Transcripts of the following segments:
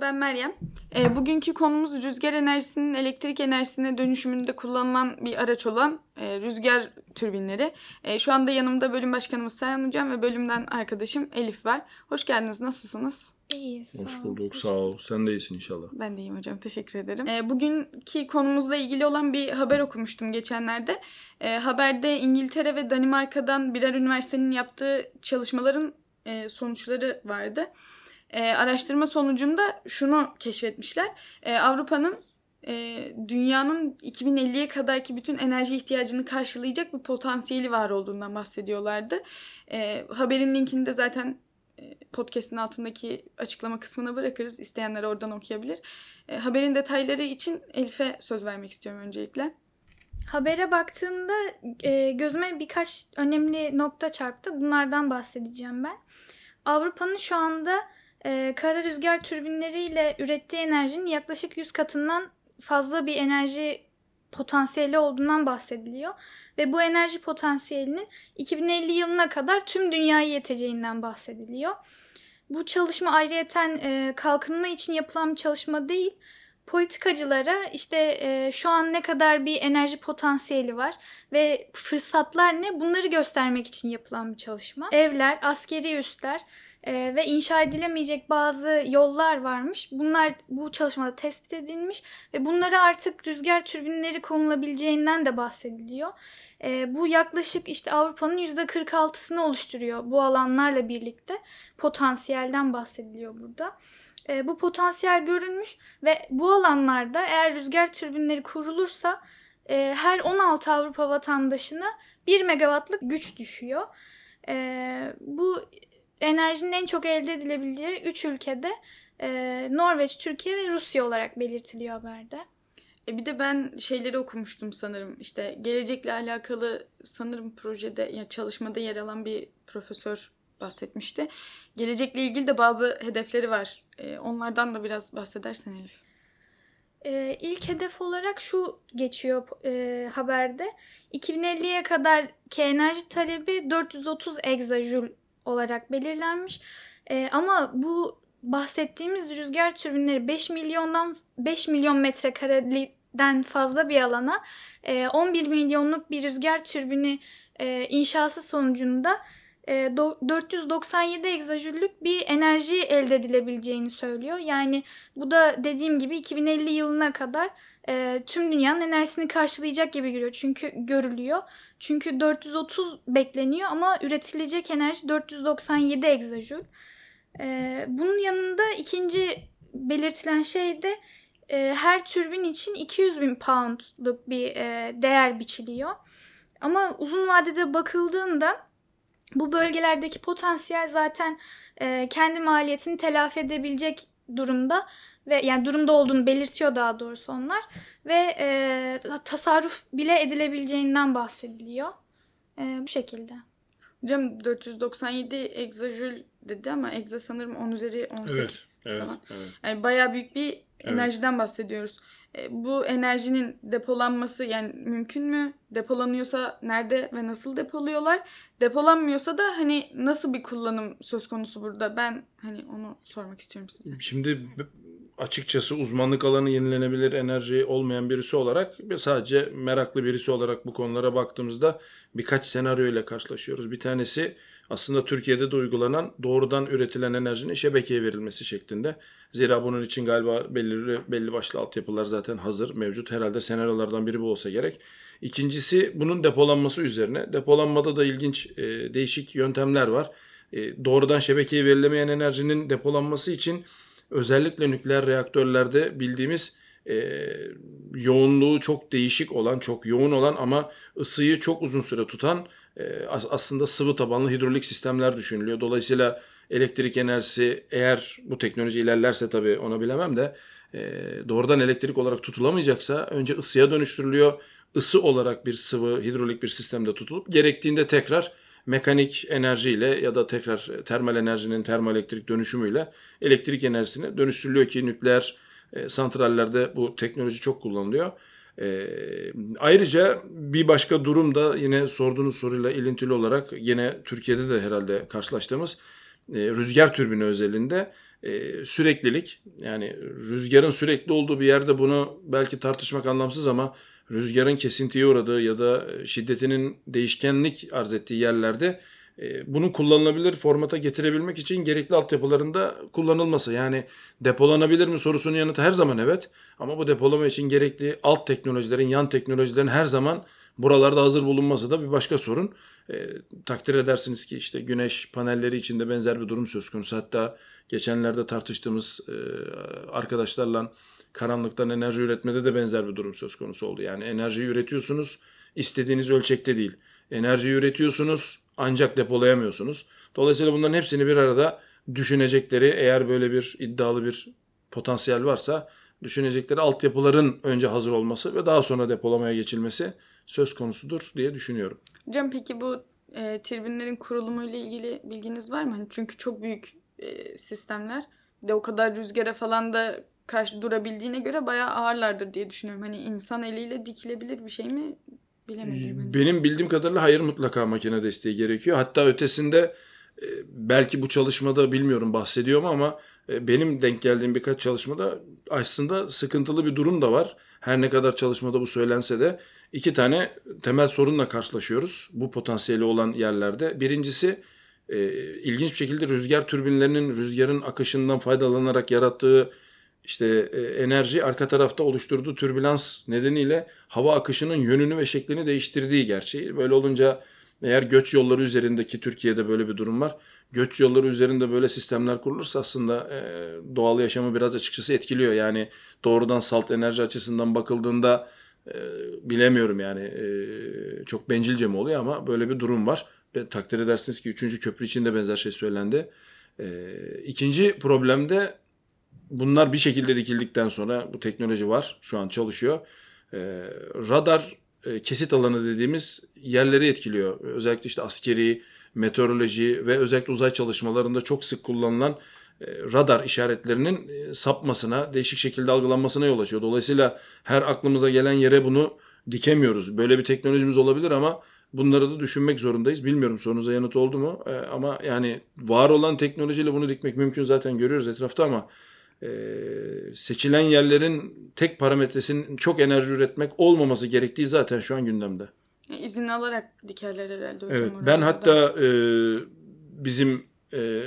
Merhaba ben Meryem. E, bugünkü konumuz rüzgar enerjisinin elektrik enerjisine dönüşümünde kullanılan bir araç olan e, rüzgar türbinleri. E, şu anda yanımda bölüm başkanımız Serhan Hocam ve bölümden arkadaşım Elif var. Hoş geldiniz. Nasılsınız? İyiyiz. Hoş bulduk. Sağ ol. Sen de iyisin inşallah. Ben de iyiyim hocam. Teşekkür ederim. E, bugünkü konumuzla ilgili olan bir haber okumuştum geçenlerde. E, haberde İngiltere ve Danimarka'dan birer üniversitenin yaptığı çalışmaların e, sonuçları vardı. E, araştırma sonucunda şunu keşfetmişler. E, Avrupa'nın e, dünyanın 2050'ye kadarki bütün enerji ihtiyacını karşılayacak bir potansiyeli var olduğundan bahsediyorlardı. E, haberin linkini de zaten e, podcast'in altındaki açıklama kısmına bırakırız. İsteyenler oradan okuyabilir. E, haberin detayları için Elif'e söz vermek istiyorum öncelikle. Habere baktığımda e, gözüme birkaç önemli nokta çarptı. Bunlardan bahsedeceğim ben. Avrupa'nın şu anda e, kara rüzgar türbinleriyle ürettiği enerjinin yaklaşık 100 katından fazla bir enerji potansiyeli olduğundan bahsediliyor. Ve bu enerji potansiyelinin 2050 yılına kadar tüm dünyaya yeteceğinden bahsediliyor. Bu çalışma ayrıyeten e, kalkınma için yapılan bir çalışma değil. Politikacılara işte e, şu an ne kadar bir enerji potansiyeli var ve fırsatlar ne bunları göstermek için yapılan bir çalışma. Evler, askeri üsler e, ve inşa edilemeyecek bazı yollar varmış. Bunlar bu çalışmada tespit edilmiş ve bunlara artık rüzgar türbinleri konulabileceğinden de bahsediliyor. E, bu yaklaşık işte Avrupa'nın %46'sını oluşturuyor bu alanlarla birlikte. Potansiyelden bahsediliyor burada. E, bu potansiyel görülmüş ve bu alanlarda eğer rüzgar türbinleri kurulursa e, her 16 Avrupa vatandaşına 1 megawattlık güç düşüyor. E, bu enerjinin en çok elde edilebileceği 3 ülkede e, Norveç, Türkiye ve Rusya olarak belirtiliyor haberde. E bir de ben şeyleri okumuştum sanırım. İşte gelecekle alakalı sanırım projede ya çalışmada yer alan bir profesör bahsetmişti. Gelecekle ilgili de bazı hedefleri var. E, onlardan da biraz bahsedersen Elif. E, ilk hedef olarak şu geçiyor e, haberde. 2050'ye kadar ki enerji talebi 430 egzajül olarak belirlenmiş. E, ama bu bahsettiğimiz rüzgar türbinleri 5 milyondan 5 milyon metrekareden fazla bir alana e, 11 milyonluk bir rüzgar türbini e, inşası sonucunda 497 e, egzajüllük bir enerji elde edilebileceğini söylüyor. Yani bu da dediğim gibi 2050 yılına kadar e, tüm dünyanın enerjisini karşılayacak gibi görüyor. Çünkü görülüyor. Çünkü 430 bekleniyor ama üretilecek enerji 497 egzajül. E, bunun yanında ikinci belirtilen şey de e, her türbin için 200 bin poundluk bir e, değer biçiliyor. Ama uzun vadede bakıldığında bu bölgelerdeki potansiyel zaten e, kendi maliyetini telafi edebilecek durumda ve yani durumda olduğunu belirtiyor daha doğrusu onlar ve e, tasarruf bile edilebileceğinden bahsediliyor. E, bu şekilde. Hocam 497 egzajül dedi ama egza sanırım 10 üzeri 18 evet, falan. Evet, evet. Yani bayağı büyük bir enerjiden bahsediyoruz. E, bu enerjinin depolanması yani mümkün mü? Depolanıyorsa nerede ve nasıl depoluyorlar? Depolanmıyorsa da hani nasıl bir kullanım söz konusu burada? Ben hani onu sormak istiyorum size. Şimdi açıkçası uzmanlık alanı yenilenebilir enerji olmayan birisi olarak sadece meraklı birisi olarak bu konulara baktığımızda birkaç senaryo ile karşılaşıyoruz. Bir tanesi aslında Türkiye'de de uygulanan doğrudan üretilen enerjinin şebekeye verilmesi şeklinde. Zira bunun için galiba belli, belli başlı altyapılar zaten hazır, mevcut. Herhalde senaryolardan biri bu olsa gerek. İkincisi bunun depolanması üzerine. Depolanmada da ilginç e, değişik yöntemler var. E, doğrudan şebekeye verilemeyen enerjinin depolanması için özellikle nükleer reaktörlerde bildiğimiz e, yoğunluğu çok değişik olan, çok yoğun olan ama ısıyı çok uzun süre tutan e, aslında sıvı tabanlı hidrolik sistemler düşünülüyor. Dolayısıyla elektrik enerjisi eğer bu teknoloji ilerlerse tabii ona bilemem de e, doğrudan elektrik olarak tutulamayacaksa önce ısıya dönüştürülüyor. Isı olarak bir sıvı hidrolik bir sistemde tutulup gerektiğinde tekrar mekanik enerjiyle ya da tekrar termal enerjinin termoelektrik dönüşümüyle elektrik enerjisine dönüştürülüyor ki nükleer e, santrallerde bu teknoloji çok kullanılıyor. E, ayrıca bir başka durum da yine sorduğunuz soruyla ilintili olarak yine Türkiye'de de herhalde karşılaştığımız e, rüzgar türbini özelinde süreklilik yani rüzgarın sürekli olduğu bir yerde bunu belki tartışmak anlamsız ama rüzgarın kesintiye uğradığı ya da şiddetinin değişkenlik arz ettiği yerlerde e, bunu kullanılabilir formata getirebilmek için gerekli altyapılarında kullanılması. Yani depolanabilir mi sorusunun yanıtı her zaman evet. Ama bu depolama için gerekli alt teknolojilerin, yan teknolojilerin her zaman buralarda hazır bulunması da bir başka sorun. E, takdir edersiniz ki işte güneş panelleri içinde benzer bir durum söz konusu. Hatta geçenlerde tartıştığımız e, arkadaşlarla karanlıktan enerji üretmede de benzer bir durum söz konusu oldu. Yani enerjiyi üretiyorsunuz istediğiniz ölçekte değil. Enerjiyi üretiyorsunuz ancak depolayamıyorsunuz. Dolayısıyla bunların hepsini bir arada düşünecekleri eğer böyle bir iddialı bir potansiyel varsa düşünecekleri altyapıların önce hazır olması ve daha sonra depolamaya geçilmesi söz konusudur diye düşünüyorum. Hocam peki bu e, tribünlerin kurulumuyla ilgili bilginiz var mı? Hani çünkü çok büyük e, sistemler. Bir de o kadar rüzgara falan da karşı durabildiğine göre bayağı ağırlardır diye düşünüyorum. Hani insan eliyle dikilebilir bir şey mi bilemedim. Hani. Benim bildiğim kadarıyla hayır mutlaka makine desteği gerekiyor. Hatta ötesinde e, belki bu çalışmada bilmiyorum bahsediyorum ama e, benim denk geldiğim birkaç çalışmada aslında sıkıntılı bir durum da var. Her ne kadar çalışmada bu söylense de iki tane temel sorunla karşılaşıyoruz bu potansiyeli olan yerlerde. Birincisi e, ilginç bir şekilde rüzgar türbinlerinin rüzgarın akışından faydalanarak yarattığı işte e, enerji arka tarafta oluşturduğu türbülans nedeniyle hava akışının yönünü ve şeklini değiştirdiği gerçeği. Böyle olunca eğer göç yolları üzerindeki Türkiye'de böyle bir durum var. Göç yolları üzerinde böyle sistemler kurulursa aslında e, doğal yaşamı biraz açıkçası etkiliyor. Yani doğrudan salt enerji açısından bakıldığında e, bilemiyorum yani e, çok bencilce mi oluyor ama böyle bir durum var. Ve takdir edersiniz ki 3. köprü için de benzer şey söylendi. E, ikinci problem de bunlar bir şekilde dikildikten sonra bu teknoloji var. Şu an çalışıyor. Radar e, kesit alanı dediğimiz yerleri etkiliyor. Özellikle işte askeri, meteoroloji ve özellikle uzay çalışmalarında çok sık kullanılan radar işaretlerinin e, sapmasına, değişik şekilde algılanmasına yol açıyor. Dolayısıyla her aklımıza gelen yere bunu dikemiyoruz. Böyle bir teknolojimiz olabilir ama bunları da düşünmek zorundayız. Bilmiyorum sorunuza yanıt oldu mu? E, ama yani var olan teknolojiyle bunu dikmek mümkün zaten görüyoruz etrafta ama e, seçilen yerlerin tek parametresinin çok enerji üretmek olmaması gerektiği zaten şu an gündemde. İzin alarak dikerler herhalde hocam. Evet ben hatta e, bizim e,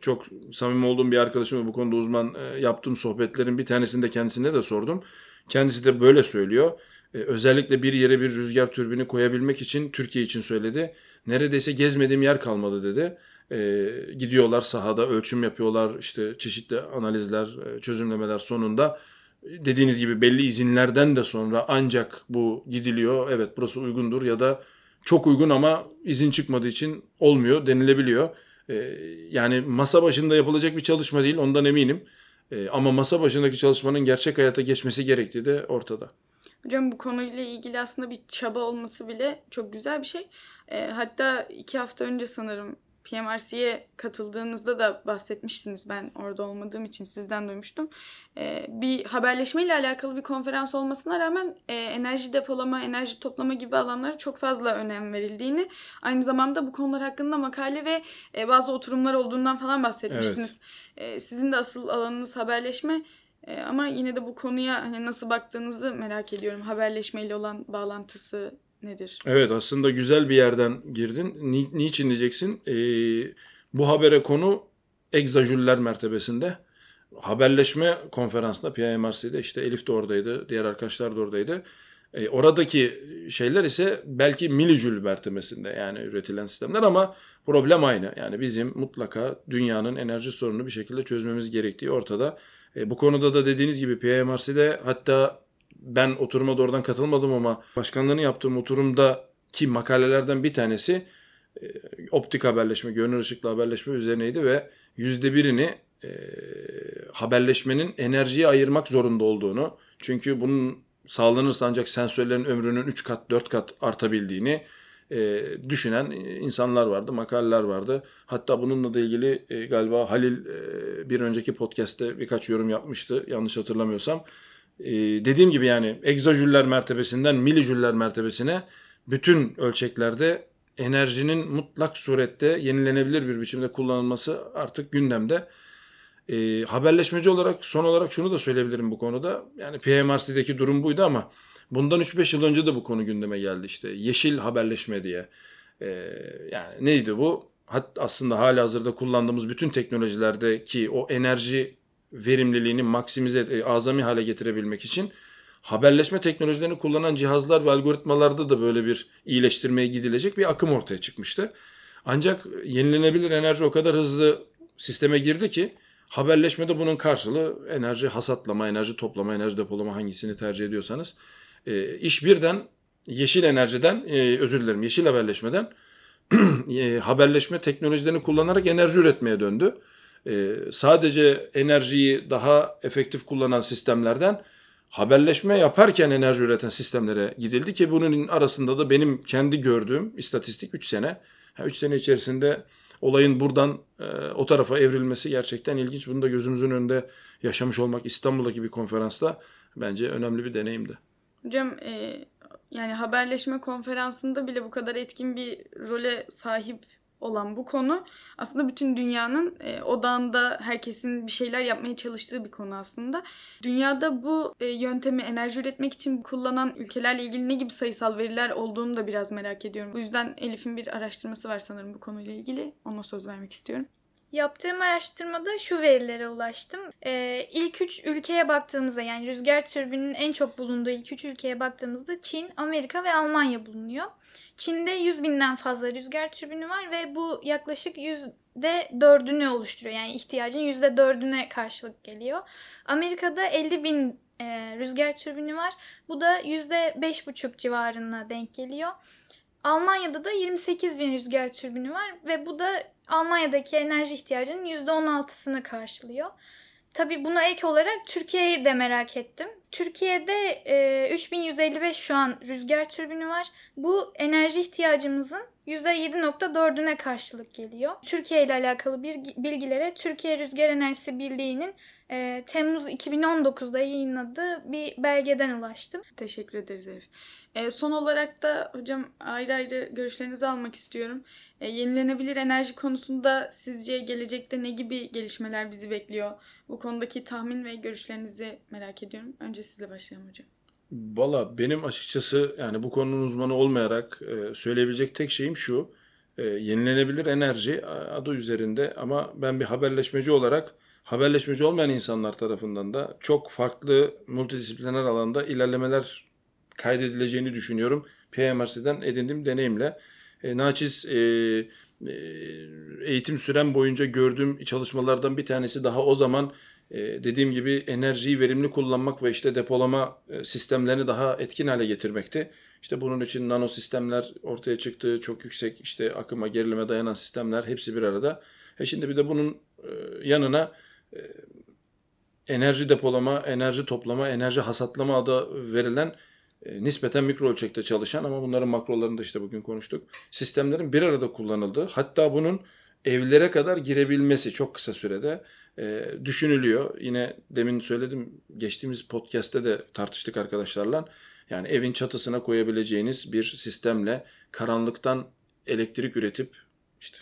çok samimi olduğum bir arkadaşımla bu konuda uzman e, yaptığım sohbetlerin bir tanesinde kendisine de sordum. Kendisi de böyle söylüyor. E, özellikle bir yere bir rüzgar türbini koyabilmek için Türkiye için söyledi. Neredeyse gezmediğim yer kalmadı dedi. E, gidiyorlar sahada ölçüm yapıyorlar işte çeşitli analizler e, çözümlemeler sonunda dediğiniz gibi belli izinlerden de sonra ancak bu gidiliyor evet burası uygundur ya da çok uygun ama izin çıkmadığı için olmuyor denilebiliyor. E, yani masa başında yapılacak bir çalışma değil ondan eminim. E, ama masa başındaki çalışmanın gerçek hayata geçmesi gerektiği de ortada. Hocam bu konuyla ilgili aslında bir çaba olması bile çok güzel bir şey. E, hatta iki hafta önce sanırım PMRC'ye katıldığınızda da bahsetmiştiniz. Ben orada olmadığım için sizden duymuştum. Ee, bir haberleşme ile alakalı bir konferans olmasına rağmen e, enerji depolama, enerji toplama gibi alanlara çok fazla önem verildiğini, aynı zamanda bu konular hakkında makale ve e, bazı oturumlar olduğundan falan bahsetmiştiniz. Evet. E, sizin de asıl alanınız haberleşme. E, ama yine de bu konuya hani nasıl baktığınızı merak ediyorum. Haberleşmeyle olan bağlantısı nedir? Evet aslında güzel bir yerden girdin. Ni, niçin diyeceksin? Ee, bu habere konu egzajüller mertebesinde. Haberleşme konferansında PIMRC'de işte Elif de oradaydı, diğer arkadaşlar da oradaydı. E, oradaki şeyler ise belki milijül mertebesinde yani üretilen sistemler ama problem aynı. Yani bizim mutlaka dünyanın enerji sorununu bir şekilde çözmemiz gerektiği ortada. E, bu konuda da dediğiniz gibi PIMRC'de hatta ben oturuma doğrudan katılmadım ama başkanlığını yaptığım oturumdaki makalelerden bir tanesi e, optik haberleşme, görünür ışıklı haberleşme üzerineydi ve yüzde birini e, haberleşmenin enerjiye ayırmak zorunda olduğunu çünkü bunun sağlanırsa ancak sensörlerin ömrünün 3 kat 4 kat artabildiğini e, düşünen insanlar vardı, makaleler vardı. Hatta bununla da ilgili e, galiba Halil e, bir önceki podcast'te birkaç yorum yapmıştı yanlış hatırlamıyorsam. Ee, dediğim gibi yani egzajüller mertebesinden milijüller mertebesine bütün ölçeklerde enerjinin mutlak surette yenilenebilir bir biçimde kullanılması artık gündemde. E, haberleşmeci olarak son olarak şunu da söyleyebilirim bu konuda. Yani PMRC'deki durum buydu ama bundan 3-5 yıl önce de bu konu gündeme geldi işte. Yeşil haberleşme diye. E, yani neydi bu? Hat, aslında hali hazırda kullandığımız bütün teknolojilerdeki o enerji verimliliğini maksimize, e, azami hale getirebilmek için haberleşme teknolojilerini kullanan cihazlar ve algoritmalarda da böyle bir iyileştirmeye gidilecek bir akım ortaya çıkmıştı. Ancak yenilenebilir enerji o kadar hızlı sisteme girdi ki haberleşmede bunun karşılığı enerji hasatlama, enerji toplama, enerji depolama hangisini tercih ediyorsanız e, iş birden yeşil enerjiden, e, özür dilerim yeşil haberleşmeden e, haberleşme teknolojilerini kullanarak enerji üretmeye döndü. E, sadece enerjiyi daha efektif kullanan sistemlerden haberleşme yaparken enerji üreten sistemlere gidildi ki bunun arasında da benim kendi gördüğüm istatistik 3 sene. 3 sene içerisinde olayın buradan e, o tarafa evrilmesi gerçekten ilginç. Bunu da gözümüzün önünde yaşamış olmak İstanbul'daki bir konferansta bence önemli bir deneyimdi. Hocam e, yani haberleşme konferansında bile bu kadar etkin bir role sahip olan bu konu aslında bütün dünyanın e, odağında herkesin bir şeyler yapmaya çalıştığı bir konu aslında. Dünyada bu e, yöntemi enerji üretmek için kullanan ülkelerle ilgili ne gibi sayısal veriler olduğunu da biraz merak ediyorum. Bu yüzden Elif'in bir araştırması var sanırım bu konuyla ilgili. Ona söz vermek istiyorum. Yaptığım araştırmada şu verilere ulaştım. Ee, ilk üç ülkeye baktığımızda yani rüzgar türbünün en çok bulunduğu ilk üç ülkeye baktığımızda Çin, Amerika ve Almanya bulunuyor. Çin'de 100 binden fazla rüzgar türbünü var ve bu yaklaşık yüzde dördünü oluşturuyor. Yani ihtiyacın yüzde dördüne karşılık geliyor. Amerika'da 50 bin e, rüzgar türbünü var. Bu da yüzde beş buçuk civarına denk geliyor. Almanya'da da 28 bin rüzgar türbünü var ve bu da Almanya'daki enerji ihtiyacının %16'sını karşılıyor. Tabi buna ek olarak Türkiye'yi de merak ettim. Türkiye'de e, 3155 şu an rüzgar türbünü var. Bu enerji ihtiyacımızın %7.4'üne karşılık geliyor. Türkiye ile alakalı bir bilgilere Türkiye Rüzgar Enerjisi Birliği'nin e, Temmuz 2019'da yayınladığı bir belgeden ulaştım. Teşekkür ederiz Elif. E, son olarak da hocam ayrı ayrı görüşlerinizi almak istiyorum. E, yenilenebilir enerji konusunda sizce gelecekte ne gibi gelişmeler bizi bekliyor? Bu konudaki tahmin ve görüşlerinizi merak ediyorum. Önce sizle başlayalım hocam. Valla benim açıkçası yani bu konunun uzmanı olmayarak e, söyleyebilecek tek şeyim şu. E, yenilenebilir enerji adı üzerinde ama ben bir haberleşmeci olarak haberleşmeci olmayan insanlar tarafından da çok farklı multidisipliner alanda ilerlemeler kaydedileceğini düşünüyorum. PMRC'den edindiğim deneyimle. E, naçiz e, e, eğitim süren boyunca gördüğüm çalışmalardan bir tanesi daha o zaman dediğim gibi enerjiyi verimli kullanmak ve işte depolama e, sistemlerini daha etkin hale getirmekti. İşte bunun için nano sistemler ortaya çıktı. Çok yüksek işte akıma gerilime dayanan sistemler hepsi bir arada. E şimdi bir de bunun e, yanına e, enerji depolama, enerji toplama, enerji hasatlama adı verilen nispeten mikro ölçekte çalışan ama bunların makrolarını da işte bugün konuştuk. Sistemlerin bir arada kullanıldığı hatta bunun evlere kadar girebilmesi çok kısa sürede e, düşünülüyor. Yine demin söyledim geçtiğimiz podcast'te de tartıştık arkadaşlarla. Yani evin çatısına koyabileceğiniz bir sistemle karanlıktan elektrik üretip işte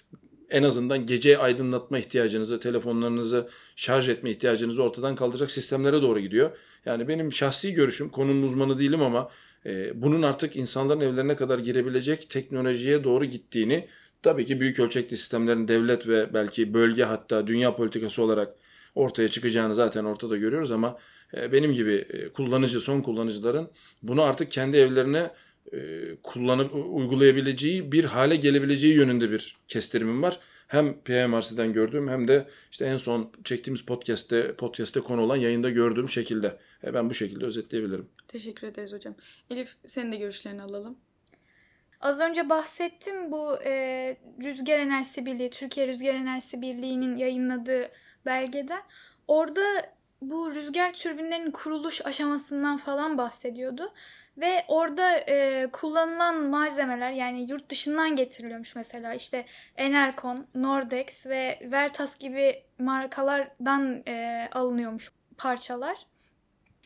en azından gece aydınlatma ihtiyacınızı, telefonlarınızı şarj etme ihtiyacınızı ortadan kaldıracak sistemlere doğru gidiyor. Yani benim şahsi görüşüm, konunun uzmanı değilim ama e, bunun artık insanların evlerine kadar girebilecek teknolojiye doğru gittiğini tabii ki büyük ölçekli sistemlerin devlet ve belki bölge hatta dünya politikası olarak ortaya çıkacağını zaten ortada görüyoruz ama e, benim gibi e, kullanıcı, son kullanıcıların bunu artık kendi evlerine e, kullanıp uygulayabileceği bir hale gelebileceği yönünde bir kestirimim var. Hem PMRC'den gördüğüm hem de işte en son çektiğimiz podcast'te podcast'te konu olan yayında gördüğüm şekilde. Ben bu şekilde özetleyebilirim. Teşekkür ederiz hocam. Elif senin de görüşlerini alalım. Az önce bahsettim bu e, Rüzgar Enerjisi Birliği, Türkiye Rüzgar Enerjisi Birliği'nin yayınladığı belgede. Orada bu rüzgar türbinlerinin kuruluş aşamasından falan bahsediyordu. Ve orada e, kullanılan malzemeler yani yurt dışından getiriliyormuş mesela işte Enercon, Nordex ve Vertas gibi markalardan e, alınıyormuş parçalar.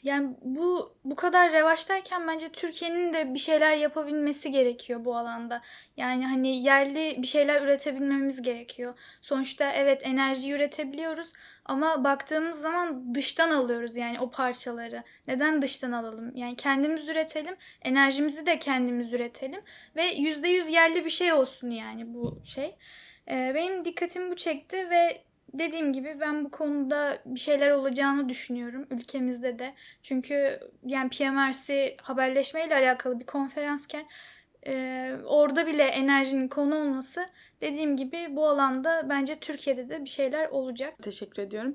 Yani bu bu kadar revaçtayken bence Türkiye'nin de bir şeyler yapabilmesi gerekiyor bu alanda. Yani hani yerli bir şeyler üretebilmemiz gerekiyor. Sonuçta evet enerji üretebiliyoruz ama baktığımız zaman dıştan alıyoruz yani o parçaları. Neden dıştan alalım? Yani kendimiz üretelim, enerjimizi de kendimiz üretelim ve %100 yerli bir şey olsun yani bu şey. Ee, benim dikkatimi bu çekti ve dediğim gibi ben bu konuda bir şeyler olacağını düşünüyorum ülkemizde de. Çünkü yani PMRC haberleşmeyle alakalı bir konferansken e, orada bile enerjinin konu olması dediğim gibi bu alanda bence Türkiye'de de bir şeyler olacak. Teşekkür ediyorum.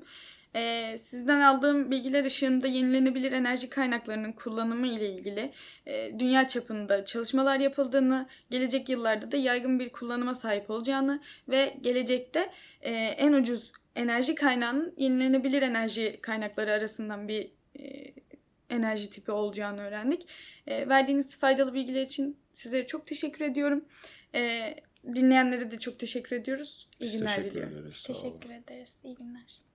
Ee, sizden aldığım bilgiler ışığında yenilenebilir enerji kaynaklarının kullanımı ile ilgili e, dünya çapında çalışmalar yapıldığını, gelecek yıllarda da yaygın bir kullanıma sahip olacağını ve gelecekte e, en ucuz enerji kaynağının yenilenebilir enerji kaynakları arasından bir e, enerji tipi olacağını öğrendik. E, verdiğiniz faydalı bilgiler için sizlere çok teşekkür ediyorum. E, dinleyenlere de çok teşekkür ediyoruz. İyi Biz günler teşekkür diliyorum. ederiz. Teşekkür ederiz. İyi günler.